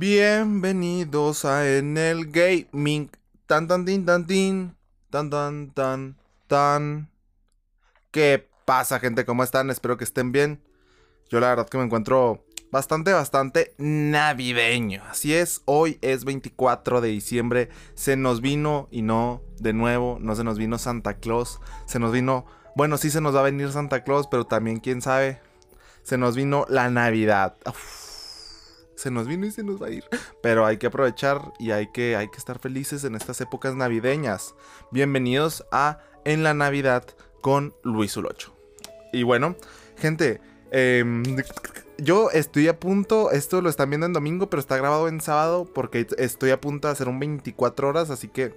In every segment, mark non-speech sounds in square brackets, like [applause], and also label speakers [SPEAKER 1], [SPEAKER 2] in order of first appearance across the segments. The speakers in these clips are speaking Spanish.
[SPEAKER 1] Bienvenidos a En el Gaming. Tan tan tin tan tin. Tan tan tan tan. ¿Qué pasa, gente? ¿Cómo están? Espero que estén bien. Yo la verdad que me encuentro bastante, bastante navideño. Así es, hoy es 24 de diciembre. Se nos vino, y no, de nuevo, no se nos vino Santa Claus. Se nos vino, bueno, sí se nos va a venir Santa Claus, pero también, quién sabe, se nos vino la Navidad. Uf se nos vino y se nos va a ir. Pero hay que aprovechar y hay que, hay que estar felices en estas épocas navideñas. Bienvenidos a En la Navidad con Luis Ulocho. Y bueno, gente, em, yo estoy a punto, esto lo están viendo en domingo, pero está grabado en sábado porque estoy a punto de hacer un 24 horas, así que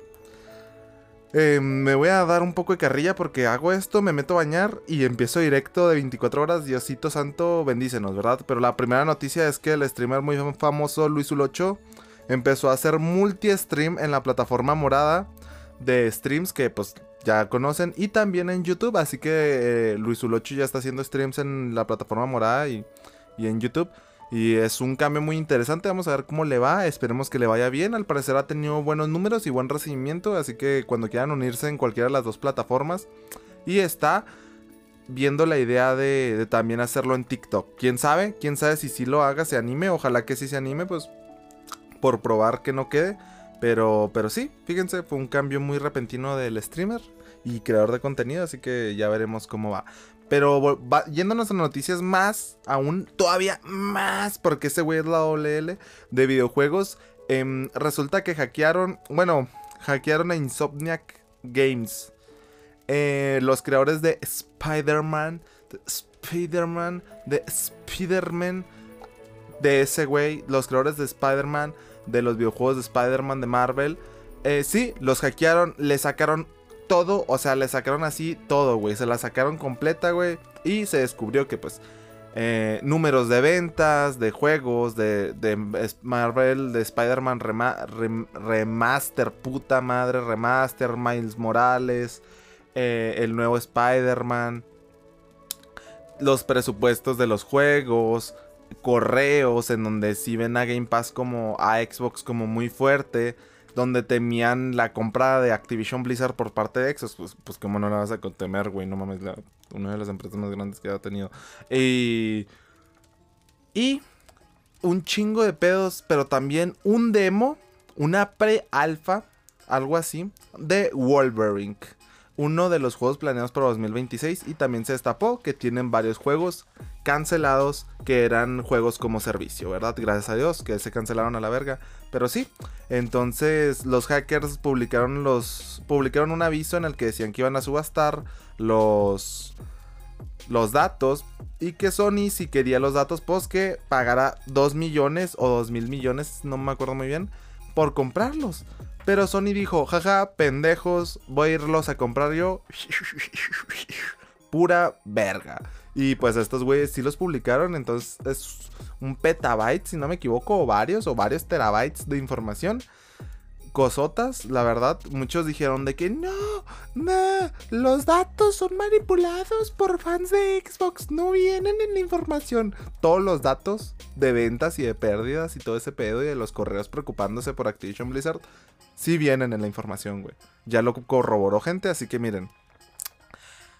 [SPEAKER 1] eh, me voy a dar un poco de carrilla porque hago esto, me meto a bañar y empiezo directo de 24 horas. Diosito Santo, bendícenos, ¿verdad? Pero la primera noticia es que el streamer muy famoso Luis Ulocho empezó a hacer multi-stream en la plataforma morada de streams que pues ya conocen y también en YouTube. Así que eh, Luis Ulocho ya está haciendo streams en la plataforma morada y, y en YouTube. Y es un cambio muy interesante. Vamos a ver cómo le va. Esperemos que le vaya bien. Al parecer ha tenido buenos números y buen recibimiento. Así que cuando quieran unirse en cualquiera de las dos plataformas. Y está viendo la idea de, también hacerlo en TikTok. ¿Quién sabe? ¿Quién sabe si sí lo haga, se anime? Ojalá que sí se anime, pues por probar que no quede. Pero, pero sí, fíjense, fue un cambio muy repentino del streamer y creador de contenido, así que ya veremos cómo va. Pero yéndonos a noticias más, aún todavía más, porque ese güey es la OLL de videojuegos. Em, resulta que hackearon, bueno, hackearon a Insomniac Games. Eh, los creadores de Spider-Man, de Spider-Man, de Spider-Man, de ese güey, los creadores de Spider-Man, de los videojuegos de Spider-Man de Marvel. Eh, sí, los hackearon, le sacaron todo, o sea, le sacaron así todo, güey. Se la sacaron completa, güey. Y se descubrió que, pues, eh, números de ventas, de juegos, de, de Marvel, de Spider-Man Remaster, puta madre, Remaster, Miles Morales, eh, el nuevo Spider-Man, los presupuestos de los juegos, correos en donde si ven a Game Pass como a Xbox como muy fuerte donde temían la compra de Activision Blizzard por parte de Xbox. Pues, pues como no la vas a temer, güey, no mames, una de las empresas más grandes que ha tenido. Y, y un chingo de pedos, pero también un demo, una pre-alfa, algo así, de Wolverine. Uno de los juegos planeados para 2026 y también se destapó que tienen varios juegos cancelados que eran juegos como servicio, ¿verdad? Gracias a Dios que se cancelaron a la verga. Pero sí, entonces los hackers publicaron los publicaron un aviso en el que decían que iban a subastar los los datos y que Sony si quería los datos pues que pagara 2 millones o 2 mil millones, no me acuerdo muy bien, por comprarlos. Pero Sony dijo, jaja, pendejos, voy a irlos a comprar yo. Pura verga. Y pues estos güeyes sí los publicaron, entonces es un petabyte, si no me equivoco, o varios, o varios terabytes de información. Cosotas, la verdad, muchos dijeron de que no, no, los datos son manipulados por fans de Xbox, no vienen en la información. Todos los datos de ventas y de pérdidas y todo ese pedo y de los correos preocupándose por Activision Blizzard, sí vienen en la información, güey. Ya lo corroboró gente, así que miren.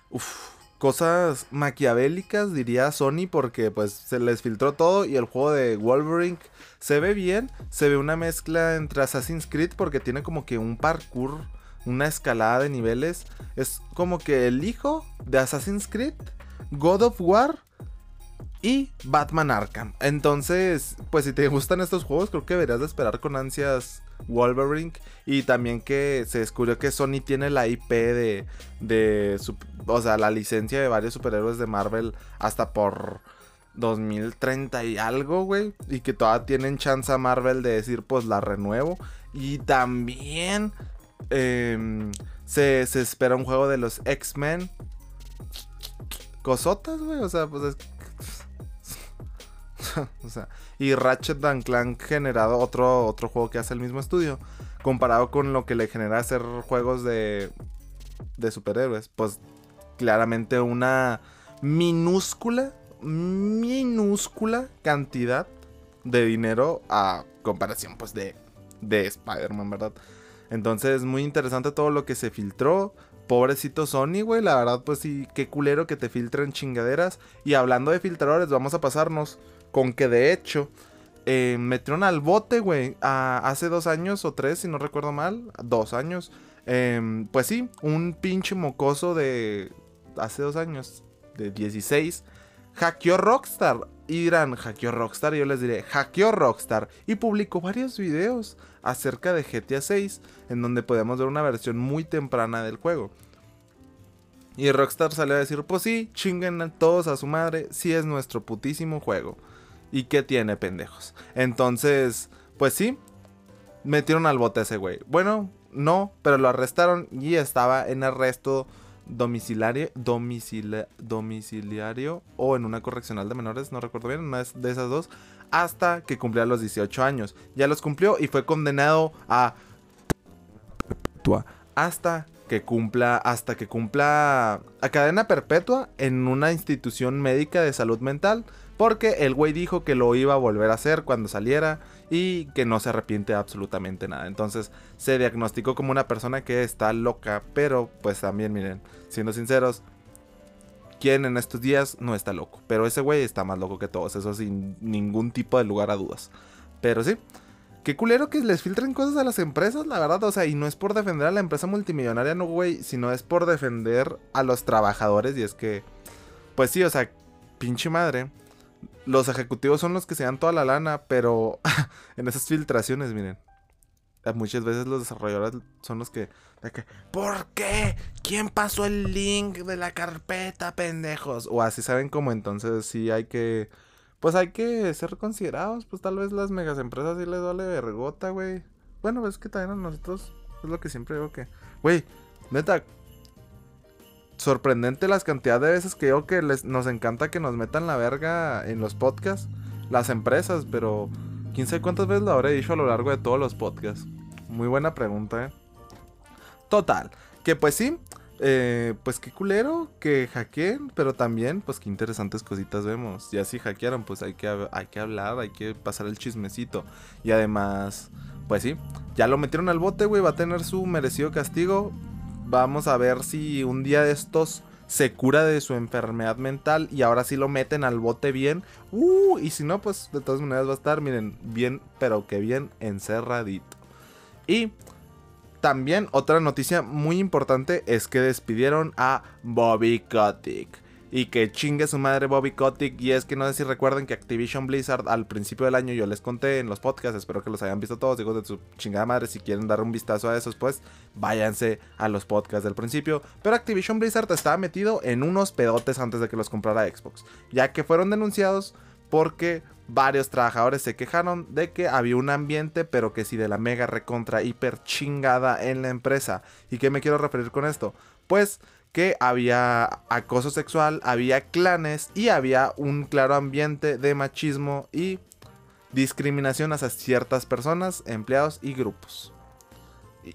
[SPEAKER 1] Uf, cosas maquiavélicas, diría Sony, porque pues se les filtró todo y el juego de Wolverine se ve bien, se ve una mezcla entre Assassin's Creed porque tiene como que un parkour, una escalada de niveles, es como que el hijo de Assassin's Creed, God of War y Batman Arkham. Entonces, pues si te gustan estos juegos, creo que deberías de esperar con ansias Wolverine. Y también que se descubrió que Sony tiene la IP de, de o sea, la licencia de varios superhéroes de Marvel hasta por 2030 y algo, güey. Y que todavía tienen chance a Marvel de decir, pues la renuevo. Y también em, se, se, espera un juego de los X-Men. Cosotas, güey. O sea, pues es, [laughs] y Ratchet Clank generado otro, otro juego que hace el mismo estudio. Comparado con lo que le genera hacer juegos de, de superhéroes. Pues claramente una minúscula, minúscula cantidad de dinero a comparación pues de, de Spider-Man, ¿verdad? Entonces, muy interesante todo lo que se filtró. Pobrecito Sony, güey, la verdad, pues sí, qué culero que te filtren chingaderas. Y hablando de filtradores, vamos a pasarnos con que de hecho eh, metieron al bote, güey, hace dos años o tres, si no recuerdo mal, dos años. Em, pues sí, un pinche mocoso de hace dos años, de 16, hackeó Rockstar. Y dirán, hackeó Rockstar, y yo les diré, hackeó Rockstar. Y publicó varios videos acerca de GTA 6, en donde podemos ver una versión muy temprana del juego. Y Rockstar salió a decir, pues sí, chinguen todos a su madre, sí es nuestro putísimo juego. ¿Y qué tiene, pendejos? Entonces, pues sí, metieron al bote a ese güey. Bueno, no, pero lo arrestaron y estaba en arresto domiciliario, domiciliario o en una correccional de menores, no recuerdo bien, una de esas dos, hasta que cumplía los 18 años. Ya los cumplió y fue condenado a hasta que cumpla hasta que cumpla a cadena perpetua en una institución médica de salud mental porque el güey dijo que lo iba a volver a hacer cuando saliera y que no se arrepiente absolutamente nada. Entonces se diagnosticó como una persona que está loca, pero pues también miren, siendo sinceros, ¿quién en estos días no está loco? Pero ese güey está más loco que todos, eso sin ningún tipo de lugar a dudas. Pero sí, qué culero que les filtren cosas a las empresas, la verdad, o sea, y no es por defender a la empresa multimillonaria, no güey, sino es por defender a los trabajadores y es que, pues sí, o sea, pinche madre los ejecutivos son los que se dan toda la lana, pero [laughs] en esas filtraciones, miren. Muchas veces los desarrolladores son los que, ¿Por qué? ¿Quién pasó el link de la carpeta, pendejos? O así saben cómo, entonces sí hay que... Pues hay que ser considerados, pues tal vez las megas empresas sí les duele vergota, güey. Bueno, es que también a nosotros es lo que siempre digo que... Güey, neta, sorprendente las cantidades de veces que yo que les, nos encanta que nos metan la verga en los podcasts, las empresas, pero quién sabe cuántas veces lo habré dicho a lo largo de todos los podcasts. Muy buena pregunta, ¿eh? Total, que pues sí, eh, pues qué culero que hackeen, pero también, pues qué interesantes cositas vemos. Ya si hackearon, pues hay que, hay que hablar, hay que pasar el chismecito. Y además, pues sí, ya lo metieron al bote, güey, va a tener su merecido castigo. Vamos a ver si un día de estos se cura de su enfermedad mental y ahora sí lo meten al bote bien. Uh, y si no, pues de todas maneras va a estar, miren, bien, pero que bien encerradito. Y también otra noticia muy importante es que despidieron a Bobby Kotick y que chingue su madre Bobby Kotick. Y es que no sé si recuerden que Activision Blizzard al principio del año yo les conté en los podcasts, espero que los hayan visto todos, digo de su chingada madre, si quieren dar un vistazo a esos, pues váyanse a los podcasts del principio. Pero Activision Blizzard estaba metido en unos pedotes antes de que los comprara Xbox, ya que fueron denunciados porque varios trabajadores se quejaron de que había un ambiente, pero que si de la mega recontra hiper chingada en la empresa. ¿Y qué me quiero referir con esto? Pues que había acoso sexual, había clanes y había un claro ambiente de machismo y discriminación hacia ciertas personas, empleados y grupos.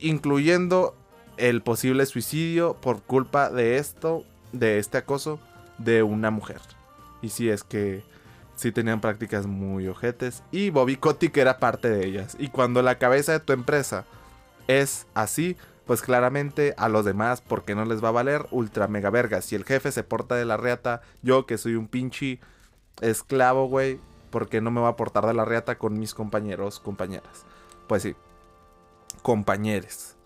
[SPEAKER 1] Incluyendo el posible suicidio por culpa de esto, de este acoso de una mujer. Y si es que sí tenían prácticas muy ojetes y Bobby Kotick era parte de ellas. Y cuando la cabeza de tu empresa es así, pues claramente a los demás, porque no les va a valer ultra mega verga. Si el jefe se porta de la reata, yo que soy un pinche esclavo, güey, porque no me va a portar de la reata con mis compañeros, compañeras. Pues sí, compañeros.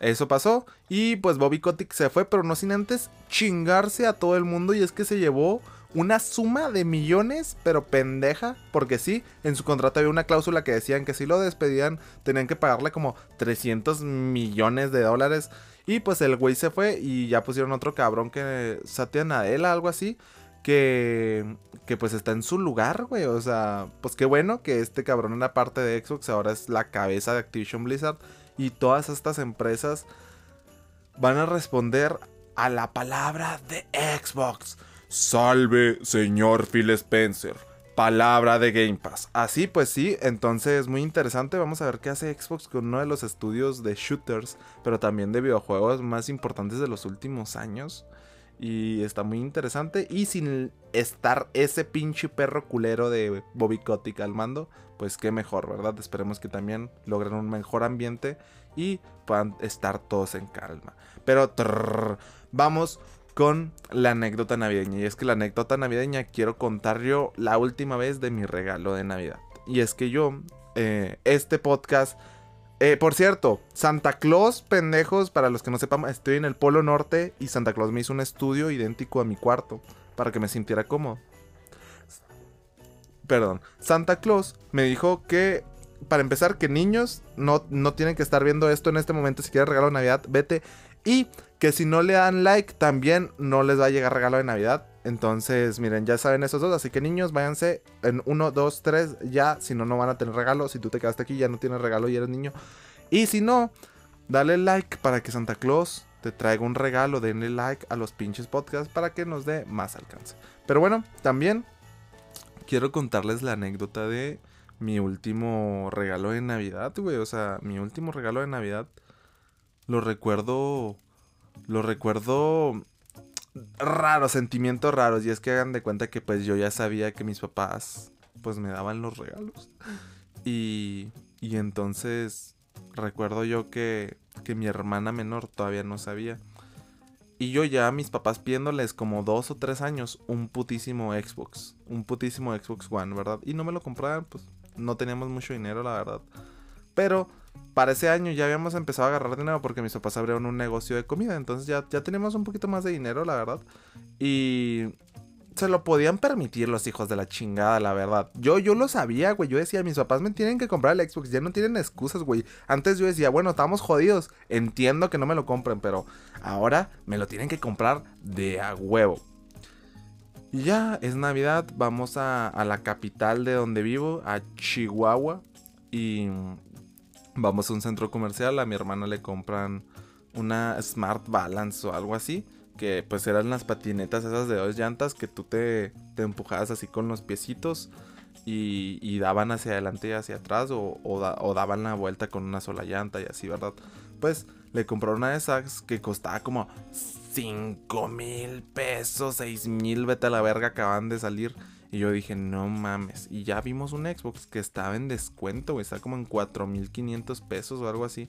[SPEAKER 1] Eso pasó y pues Bobby Kotick se fue, pero no sin antes chingarse a todo el mundo y es que se llevó una suma de millones, pero pendeja, porque sí, en su contrato había una cláusula que decían que si lo despedían tenían que pagarle como 300 millones de dólares. Y pues el güey se fue y ya pusieron otro cabrón que Satya Nadella, algo así, que, que pues está en su lugar, güey. O sea, pues qué bueno que este cabrón en la parte de Xbox ahora es la cabeza de Activision Blizzard. Y todas estas empresas van a responder a la palabra de Xbox. Salve, señor Phil Spencer. Palabra de Game Pass. Así pues sí, entonces muy interesante. Vamos a ver qué hace Xbox con uno de los estudios de shooters, pero también de videojuegos más importantes de los últimos años. Y está muy interesante. Y sin estar ese pinche perro culero de Bobby Kotick al mando, pues qué mejor, ¿verdad? Esperemos que también logren un mejor ambiente y puedan estar todos en calma. Pero vamos con la anécdota navideña. Y es que la anécdota navideña quiero contar yo la última vez de mi regalo de Navidad. Y es que yo, eh, este podcast eh, por cierto, Santa Claus, pendejos, para los que no sepan, estoy en el Polo Norte y Santa Claus me hizo un estudio idéntico a mi cuarto para que me sintiera cómodo. Perdón, Santa Claus me dijo que, para empezar, que niños no, no tienen que estar viendo esto en este momento. Si quieres regalo de Navidad, vete. Y que si no le dan like, también no les va a llegar regalo de Navidad. Entonces, miren, ya saben esos dos. Así que niños, váyanse en 1, 2, 3, ya. Si no, no van a tener regalo. Si tú te quedaste aquí, ya no tienes regalo y eres niño. Y si no, dale like para que Santa Claus te traiga un regalo. Denle like a los pinches podcasts para que nos dé más alcance. Pero bueno, también quiero contarles la anécdota de mi último regalo de Navidad, güey. O sea, mi último regalo de Navidad lo recuerdo. Lo recuerdo raros, sentimientos raros. Y es que hagan de cuenta que pues yo ya sabía que mis papás pues me daban los regalos. Y, y entonces recuerdo yo que, que mi hermana menor todavía no sabía. Y yo ya mis papás pidiéndoles como dos o tres años un putísimo Xbox. Un putísimo Xbox One, ¿verdad? Y no me lo compraban, pues no teníamos mucho dinero, la verdad. Pero para ese año ya habíamos empezado a agarrar dinero porque mis papás abrieron un negocio de comida. Entonces ya, ya teníamos un poquito más de dinero, la verdad. Y se lo podían permitir los hijos de la chingada, la verdad. Yo, yo lo sabía, güey. Yo decía, mis papás me tienen que comprar el Xbox. Ya no tienen excusas, güey. Antes yo decía, bueno, estamos jodidos. Entiendo que no me lo compren, pero ahora me lo tienen que comprar de a huevo. Y ya es Navidad. Vamos a, a la capital de donde vivo, a Chihuahua. Y Vamos a un centro comercial, a mi hermana le compran una Smart Balance o algo así. Que pues eran las patinetas esas de dos llantas que tú te, te empujabas así con los piecitos y, daban hacia adelante y hacia atrás o, o, daban la vuelta con una sola llanta y así, ¿verdad? Pues le compró una de esas que costaba como 5 mil pesos, 6 mil, vete a la verga, acaban de salir. Y yo dije, no mames. Y ya vimos un Xbox que estaba en descuento, güey. Está como en 4.500 pesos o algo así.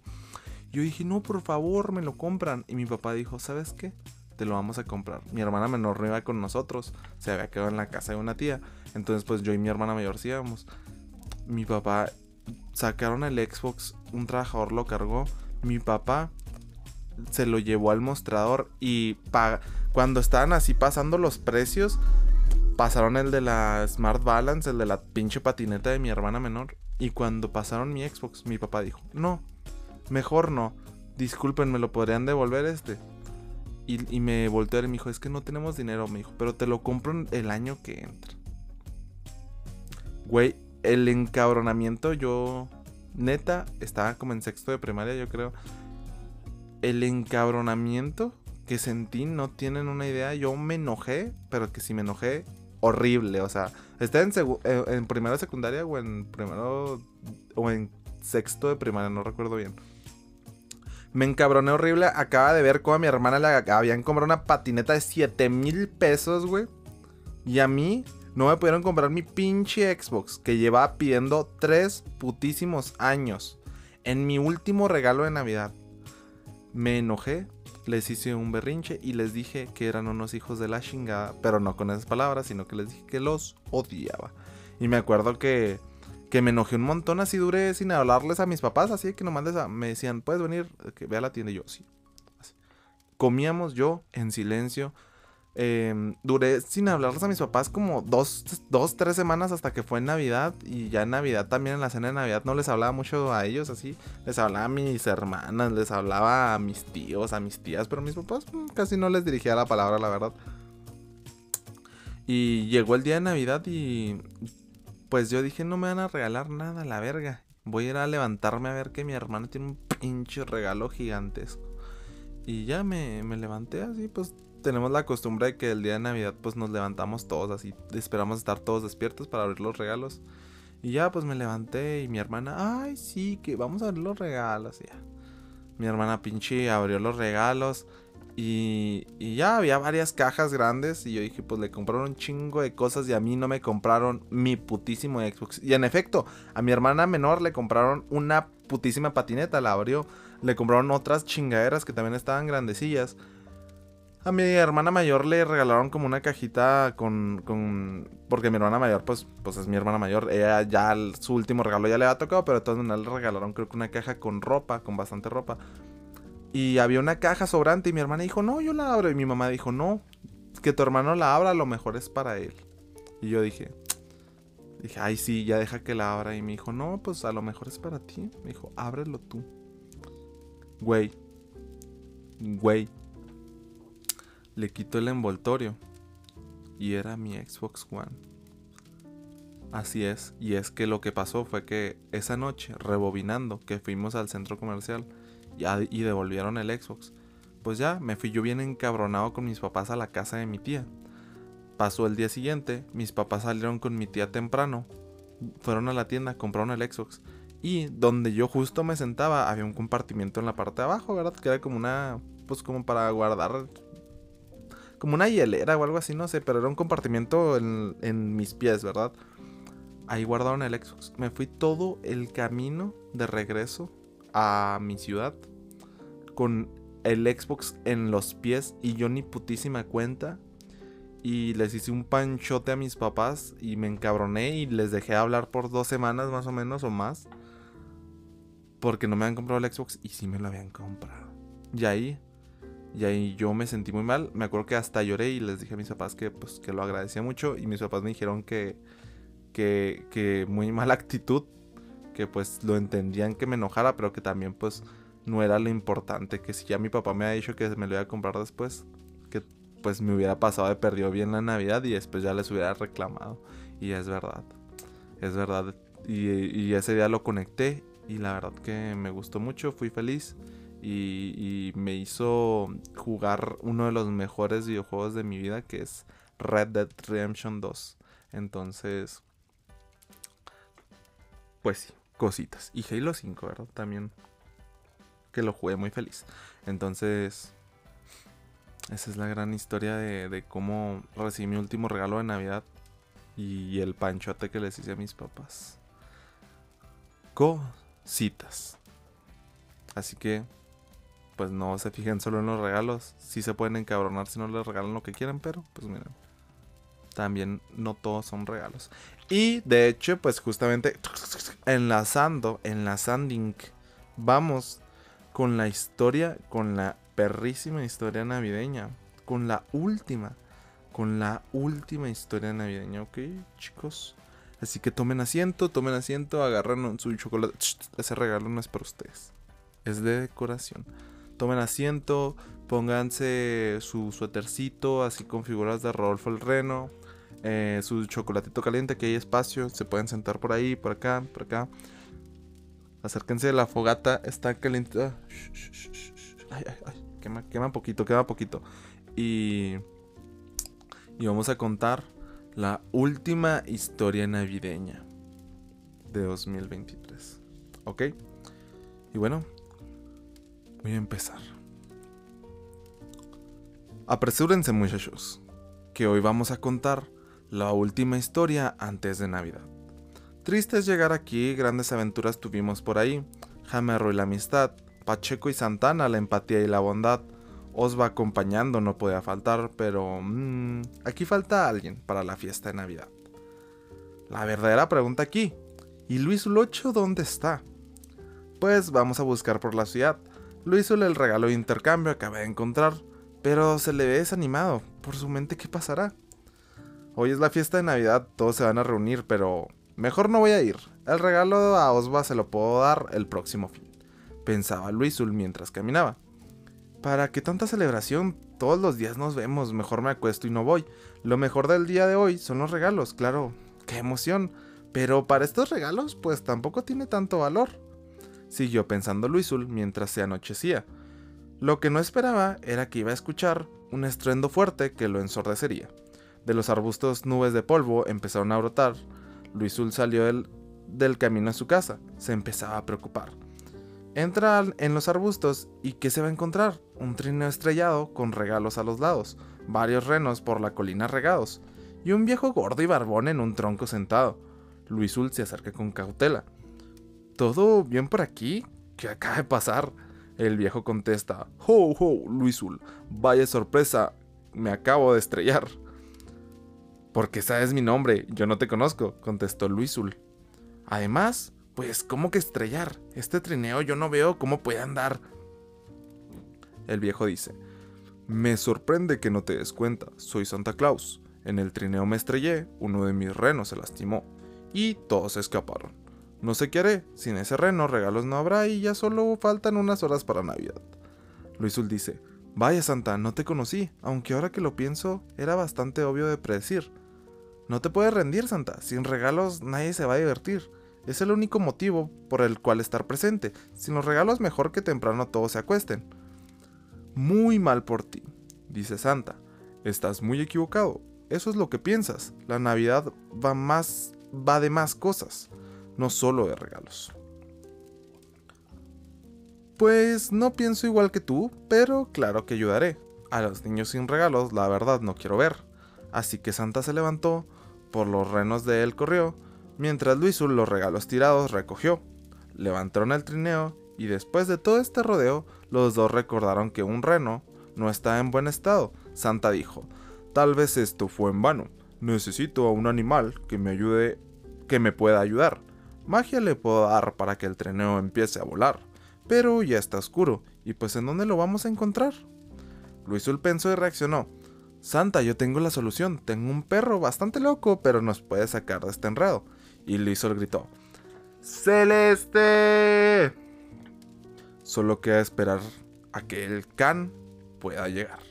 [SPEAKER 1] Yo dije, no, por favor, me lo compran. Y mi papá dijo, ¿sabes qué? Te lo vamos a comprar. Mi hermana menor no iba con nosotros. Se había quedado en la casa de una tía. Entonces, pues yo y mi hermana mayor sí íbamos. Mi papá sacaron el Xbox. Un trabajador lo cargó. Mi papá se lo llevó al mostrador. Y cuando estaban así pasando los precios pasaron el de la Smart Balance, el de la pinche patineta de mi hermana menor. Y cuando pasaron mi Xbox, mi papá dijo, no, mejor no. Disculpen, ¿me lo podrían devolver este? Y, me volteó y me dijo, es que no tenemos dinero, me dijo, pero te lo compro el año que entra. Güey, el encabronamiento yo, neta, estaba como en sexto de primaria, yo creo. El encabronamiento que sentí, no tienen una idea. Yo me enojé, pero que si me enojé, horrible. O sea, está en, eh, en primero de secundaria o en primero o en sexto de primaria, no recuerdo bien. Me encabroné horrible. Acaba de ver cómo a mi hermana le habían comprado una patineta de 7 mil pesos, güey. Y a mí no me pudieron comprar mi pinche Xbox que llevaba pidiendo tres putísimos años. En mi último regalo de Navidad. Me enojé, les hice un berrinche y les dije que eran unos hijos de la chingada, pero no con esas palabras, sino que les dije que los odiaba. Y me acuerdo que, que me enojé un montón, así duré sin hablarles a mis papás, así que nomás les, me decían, ¿puedes venir? Que vea la tienda y yo, sí. Comíamos yo en silencio Em, duré sin hablarles a mis papás como dos, dos, tres semanas hasta que fue Navidad. Y ya en Navidad también, en la cena de Navidad, no les hablaba mucho a ellos así. Les hablaba a mis hermanas, les hablaba a mis tíos, a mis tías. Pero a mis papás mm, casi no les dirigía la palabra, la verdad. Y llegó el día de Navidad y pues yo dije, no me van a regalar nada, la verga. Voy a ir a levantarme a ver que mi hermano tiene un pinche regalo gigantesco. Y ya me, me levanté así, pues tenemos la costumbre de que el día de Navidad pues nos levantamos todos así, esperamos estar todos despiertos para abrir los regalos. Y ya pues me levanté y mi hermana, ay sí, que vamos a abrir los regalos. ya. Mi hermana pinche abrió los regalos Y, y, ya había varias cajas grandes y yo dije, pues le compraron un chingo de cosas y a mí no me compraron mi putísimo Xbox. Y en efecto, a mi hermana menor le compraron una putísima patineta, la abrió. Le compraron otras chingaderas que también estaban grandecillas. A mi hermana mayor le regalaron como una cajita con, con... Porque mi hermana mayor, pues, pues es mi hermana mayor. Ella ya, su último regalo ya le ha tocado, pero de todas maneras le regalaron creo que una caja con ropa, con bastante ropa. Y había una caja sobrante y mi hermana dijo, no, yo la abro. Y mi mamá dijo, no, que tu hermano la abra, lo mejor es para él. Y yo dije, [tsk] dije, ay, sí, ya deja que la abra. Y me dijo, no, pues a lo mejor es para ti. Me dijo, ábrelo tú. Güey. Güey le quito el envoltorio y era mi Xbox One. Así es, y es que lo que pasó fue que esa noche, rebobinando, que fuimos al centro comercial y, y devolvieron el Xbox, pues ya me fui yo bien encabronado con mis papás a la casa de mi tía. Pasó el día siguiente, mis papás salieron con mi tía temprano, fueron a la tienda, compraron el Xbox. Y donde yo justo me sentaba había un compartimiento en la parte de abajo, ¿verdad? Que era como una, pues como para guardar como una hielera o algo así, no sé, pero era un compartimiento en, mis pies, ¿verdad? Ahí guardaron el Xbox. Me fui todo el camino de regreso a mi ciudad con el Xbox en los pies y yo ni putísima cuenta. Y les hice un panchote a mis papás y me encabroné y les dejé hablar por dos semanas más o menos o más. Porque no me habían comprado el Xbox y sí me lo habían comprado. Y ahí y ahí yo me sentí muy mal. Me acuerdo que hasta lloré y les dije a mis papás que, pues, que lo agradecía mucho. Y mis papás me dijeron que, que, muy mala actitud. Que pues lo entendían que me enojara, pero que también pues no era lo importante. Que si ya mi papá me había dicho que me lo iba a comprar después, que pues me hubiera pasado de perdido bien la Navidad y después ya les hubiera reclamado. Y es verdad. Es verdad. Y, y ese día lo conecté y la verdad que me gustó mucho, fui feliz y, me hizo jugar uno de los mejores videojuegos de mi vida que es Red Dead Redemption 2. Entonces, pues sí, cositas. Y Halo 5, ¿verdad? También que lo jugué muy feliz. Entonces, esa es la gran historia de, de cómo recibí mi último regalo de Navidad y el panchote que les hice a mis papás. Cositas. Así que pues no se fijen solo en los regalos. Sí se pueden encabronar si no les regalan lo que quieran, pero pues miren. También no todos son regalos. Y de hecho, pues justamente enlazando, enlazando, vamos con la historia, con la perrísima historia navideña. Con la última, con la última historia navideña, ¿ok, chicos? Así que tomen asiento, tomen asiento, agarran su chocolate. Ese regalo no es para ustedes. Es de decoración tomen asiento, pónganse su suétercito así con figuras de Rodolfo el Reno, eh, su chocolatito caliente, que hay espacio, se pueden sentar por ahí, por acá, por acá. Acérquense, la fogata está caliente. Ay, ay, ay, quema, quema poquito, quema poquito. Y, y vamos a contar la última historia navideña de 2023. ¿Ok? Y bueno, Voy a empezar. Apresúrense muchachos, que hoy vamos a contar la última historia antes de Navidad. Triste es llegar aquí, grandes aventuras tuvimos por ahí. Jamerro y la amistad, Pacheco y Santana la empatía y la bondad. Os va acompañando, no podía faltar, pero mmm, aquí falta alguien para la fiesta de Navidad. La verdadera pregunta aquí, ¿y Luis Locho dónde está? Pues vamos a buscar por la ciudad, Luis el regalo de intercambio acaba de encontrar, pero se le ve desanimado. Por su mente, ¿qué pasará? Hoy es la fiesta de Navidad, todos se van a reunir, pero mejor no voy a ir. El regalo a Osva se lo puedo dar el próximo fin, pensaba Luisul mientras caminaba. ¿Para qué tanta celebración? Todos los días nos vemos, mejor me acuesto y no voy. Lo mejor del día de hoy son los regalos, claro, qué emoción. Pero para estos regalos, pues tampoco tiene tanto valor siguió pensando Luisul mientras se anochecía. Lo que no esperaba era que iba a escuchar un estruendo fuerte que lo ensordecería. De los arbustos nubes de polvo empezaron a brotar. Luisul salió del, camino a su casa. Se empezaba a preocupar. Entra en los arbustos y ¿qué se va a encontrar? Un trineo estrellado con regalos a los lados, varios renos por la colina regados, y un viejo gordo y barbón en un tronco sentado. Luisul se acerca con cautela. ¿Todo bien por aquí? ¿Qué acaba de pasar? El viejo contesta, ¡Ho, ho, Luisul! Vaya sorpresa, me acabo de estrellar. Porque sabes mi nombre, yo no te conozco, contestó Luisul. Además, pues, ¿cómo que estrellar? Este trineo yo no veo cómo puede andar. El viejo dice, me sorprende que no te des cuenta, soy Santa Claus. En el trineo me estrellé, uno de mis renos se lastimó, y todos escaparon. No sé qué haré, sin ese reno regalos no habrá y ya solo faltan unas horas para Navidad. Luisul dice, vaya Santa, no te conocí, aunque ahora que lo pienso era bastante obvio de predecir. No te puedes rendir, Santa, sin regalos nadie se va a divertir. Es el único motivo por el cual estar presente. Sin los regalos mejor que temprano todos se acuesten. Muy mal por ti, dice Santa. Estás muy equivocado. Eso es lo que piensas. La Navidad va más va de más cosas, no solo de regalos. Pues no pienso igual que tú, pero claro que ayudaré. A los niños sin regalos, la verdad no quiero ver. Así que Santa se levantó, por los renos de él corrió, mientras Luisul los regalos tirados recogió. Levantaron el trineo y después de todo este rodeo, los dos recordaron que un reno no está en buen estado. Santa dijo, tal vez esto fue en vano. Necesito a un animal que me ayude, que me pueda ayudar. Magia le puedo dar para que el trineo empiece a volar. Pero ya está oscuro, y pues ¿en dónde lo vamos a encontrar? Luisul pensó y reaccionó. Santa, yo tengo la solución. Tengo un perro bastante loco, pero nos puede sacar de este enredo. Y Luisul gritó. ¡Celeste! Solo queda esperar a que el can pueda llegar.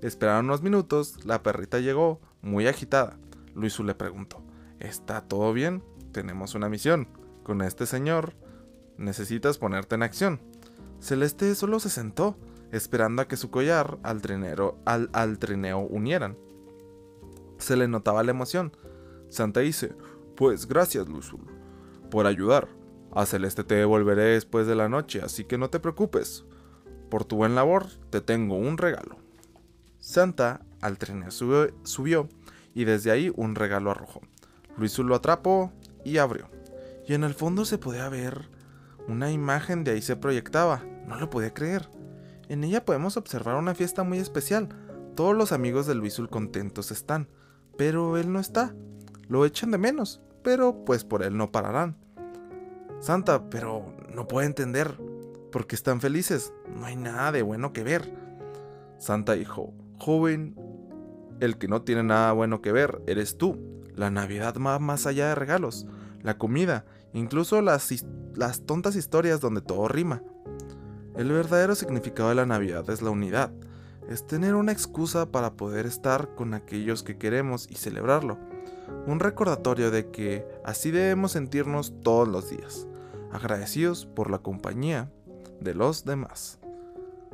[SPEAKER 1] Esperaron unos minutos, la perrita llegó, muy agitada. Luisul le preguntó, ¿está todo bien? Tenemos una misión. Con este señor necesitas ponerte en acción. Celeste solo se sentó, esperando a que su collar al, trinero, al, al trineo unieran. Se le notaba la emoción. Santa dice, pues gracias, Luisul, por ayudar. A Celeste te devolveré después de la noche, así que no te preocupes. Por tu buen labor, te tengo un regalo. Santa al trineo subió, y desde ahí un regalo arrojó. Luisul lo atrapó y abrió. Y en el fondo se podía ver una imagen de ahí se proyectaba. No lo podía creer. En ella podemos observar una fiesta muy especial. Todos los amigos de Luisul contentos están, pero él no está. Lo echan de menos, pero pues por él no pararán. Santa, pero no puedo entender. ¿Por qué están felices? No hay nada de bueno que ver. Santa dijo, joven, el que no tiene nada bueno que ver eres tú. La Navidad va más allá de regalos, la comida, incluso las, las tontas historias donde todo rima. El verdadero significado de la Navidad es la unidad, es tener una excusa para poder estar con aquellos que queremos y celebrarlo. Un recordatorio de que así debemos sentirnos todos los días, agradecidos por la compañía de los demás.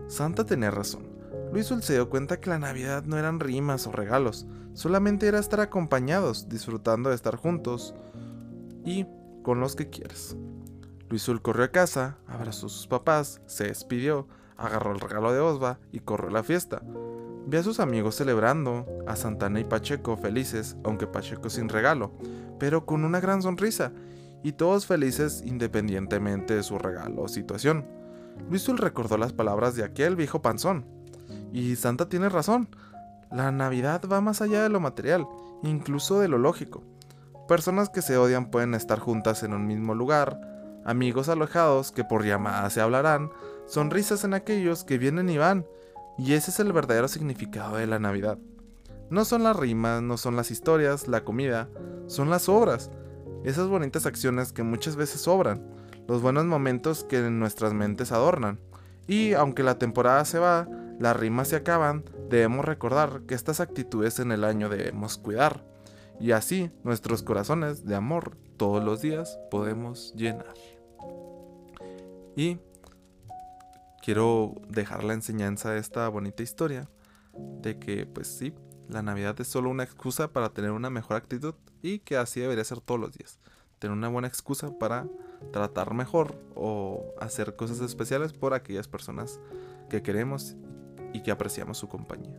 [SPEAKER 1] Santa tenía razón. Luis se dio cuenta que la Navidad no eran rimas o regalos, solamente era estar acompañados, disfrutando de estar juntos y con los que quieres. Luisul corrió a casa, abrazó a sus papás, se despidió, agarró el regalo de Osva y corrió a la fiesta. Vi a sus amigos celebrando, a Santana y Pacheco felices, aunque Pacheco sin regalo, pero con una gran sonrisa, y todos felices independientemente de su regalo o situación. Luisul recordó las palabras de aquel viejo panzón. Y Santa tiene razón. La Navidad va más allá de lo material, incluso de lo lógico. Personas que se odian pueden estar juntas en un mismo lugar, amigos alojados que por llamadas se hablarán, sonrisas en aquellos que vienen y van, y ese es el verdadero significado de la Navidad. No son las rimas, no son las historias, la comida, son las obras, esas bonitas acciones que muchas veces sobran, los buenos momentos que en nuestras mentes adornan. Y aunque la temporada se va, las rimas se acaban, debemos recordar que estas actitudes en el año debemos cuidar. Y así nuestros corazones de amor todos los días podemos llenar. Y quiero dejar la enseñanza de esta bonita historia de que pues sí, la Navidad es solo una excusa para tener una mejor actitud y que así debería ser todos los días. Tener una buena excusa para tratar mejor o hacer cosas especiales por aquellas personas que queremos y que apreciamos su compañía.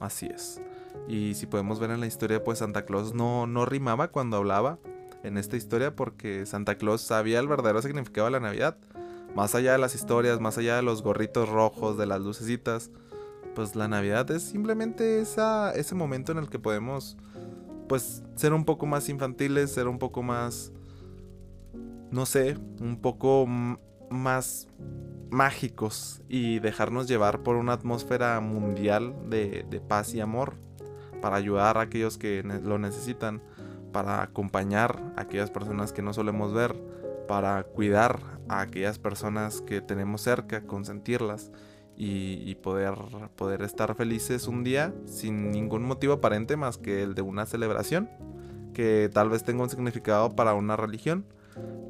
[SPEAKER 1] Así es. Y si podemos ver en la historia, pues Santa Claus no, no rimaba cuando hablaba en esta historia porque Santa Claus sabía el verdadero significado de la Navidad. Más allá de las historias, más allá de los gorritos rojos, de las lucecitas, pues la Navidad es simplemente ese momento en el que podemos pues ser un poco más infantiles, ser un poco más, no sé, un poco más mágicos y dejarnos llevar por una atmósfera mundial de, paz y amor para ayudar a aquellos que lo necesitan, para acompañar a aquellas personas que no solemos ver, para cuidar a aquellas personas que tenemos cerca, consentirlas y, poder, poder estar felices un día sin ningún motivo aparente más que el de una celebración que tal vez tenga un significado para una religión,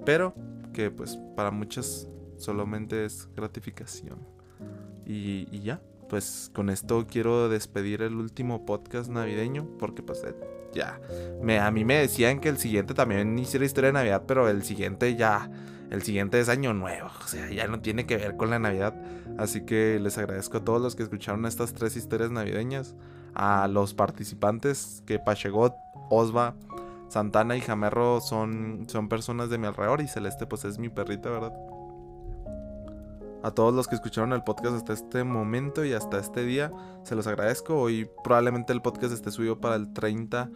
[SPEAKER 1] pero que pues para muchos solamente es gratificación. Y, y ya, pues con esto quiero despedir el último podcast navideño porque pues eh, ya, me, a mí me decían que el siguiente también hiciera historia de Navidad, pero el siguiente ya el siguiente es año nuevo, o sea, ya no tiene que ver con la Navidad. Así que les agradezco a todos los que escucharon estas tres historias navideñas, a los participantes que Pachegot, Osva, Santana y Jamerro son, son personas de mi alrededor y Celeste pues es mi perrita, ¿verdad? A todos los que escucharon el podcast hasta este momento y hasta este día, se los agradezco. Hoy probablemente el podcast esté subido para el 30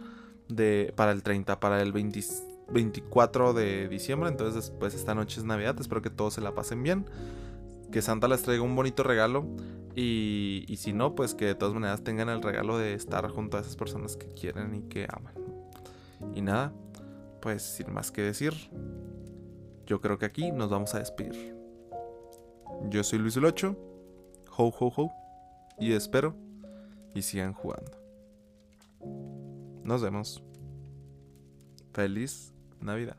[SPEAKER 1] de para el 30, para el 20 24 de diciembre. Entonces, pues esta noche es Navidad. Espero que todos se la pasen bien. Que Santa les traiga un bonito regalo. Y, y si no, pues que de todas maneras tengan el regalo de estar junto a esas personas que quieren y que aman. Y nada, pues sin más que decir, yo creo que aquí nos vamos a despedir. Yo soy Luis 8, ho ho ho, y espero y sigan jugando. Nos vemos. Feliz Navidad.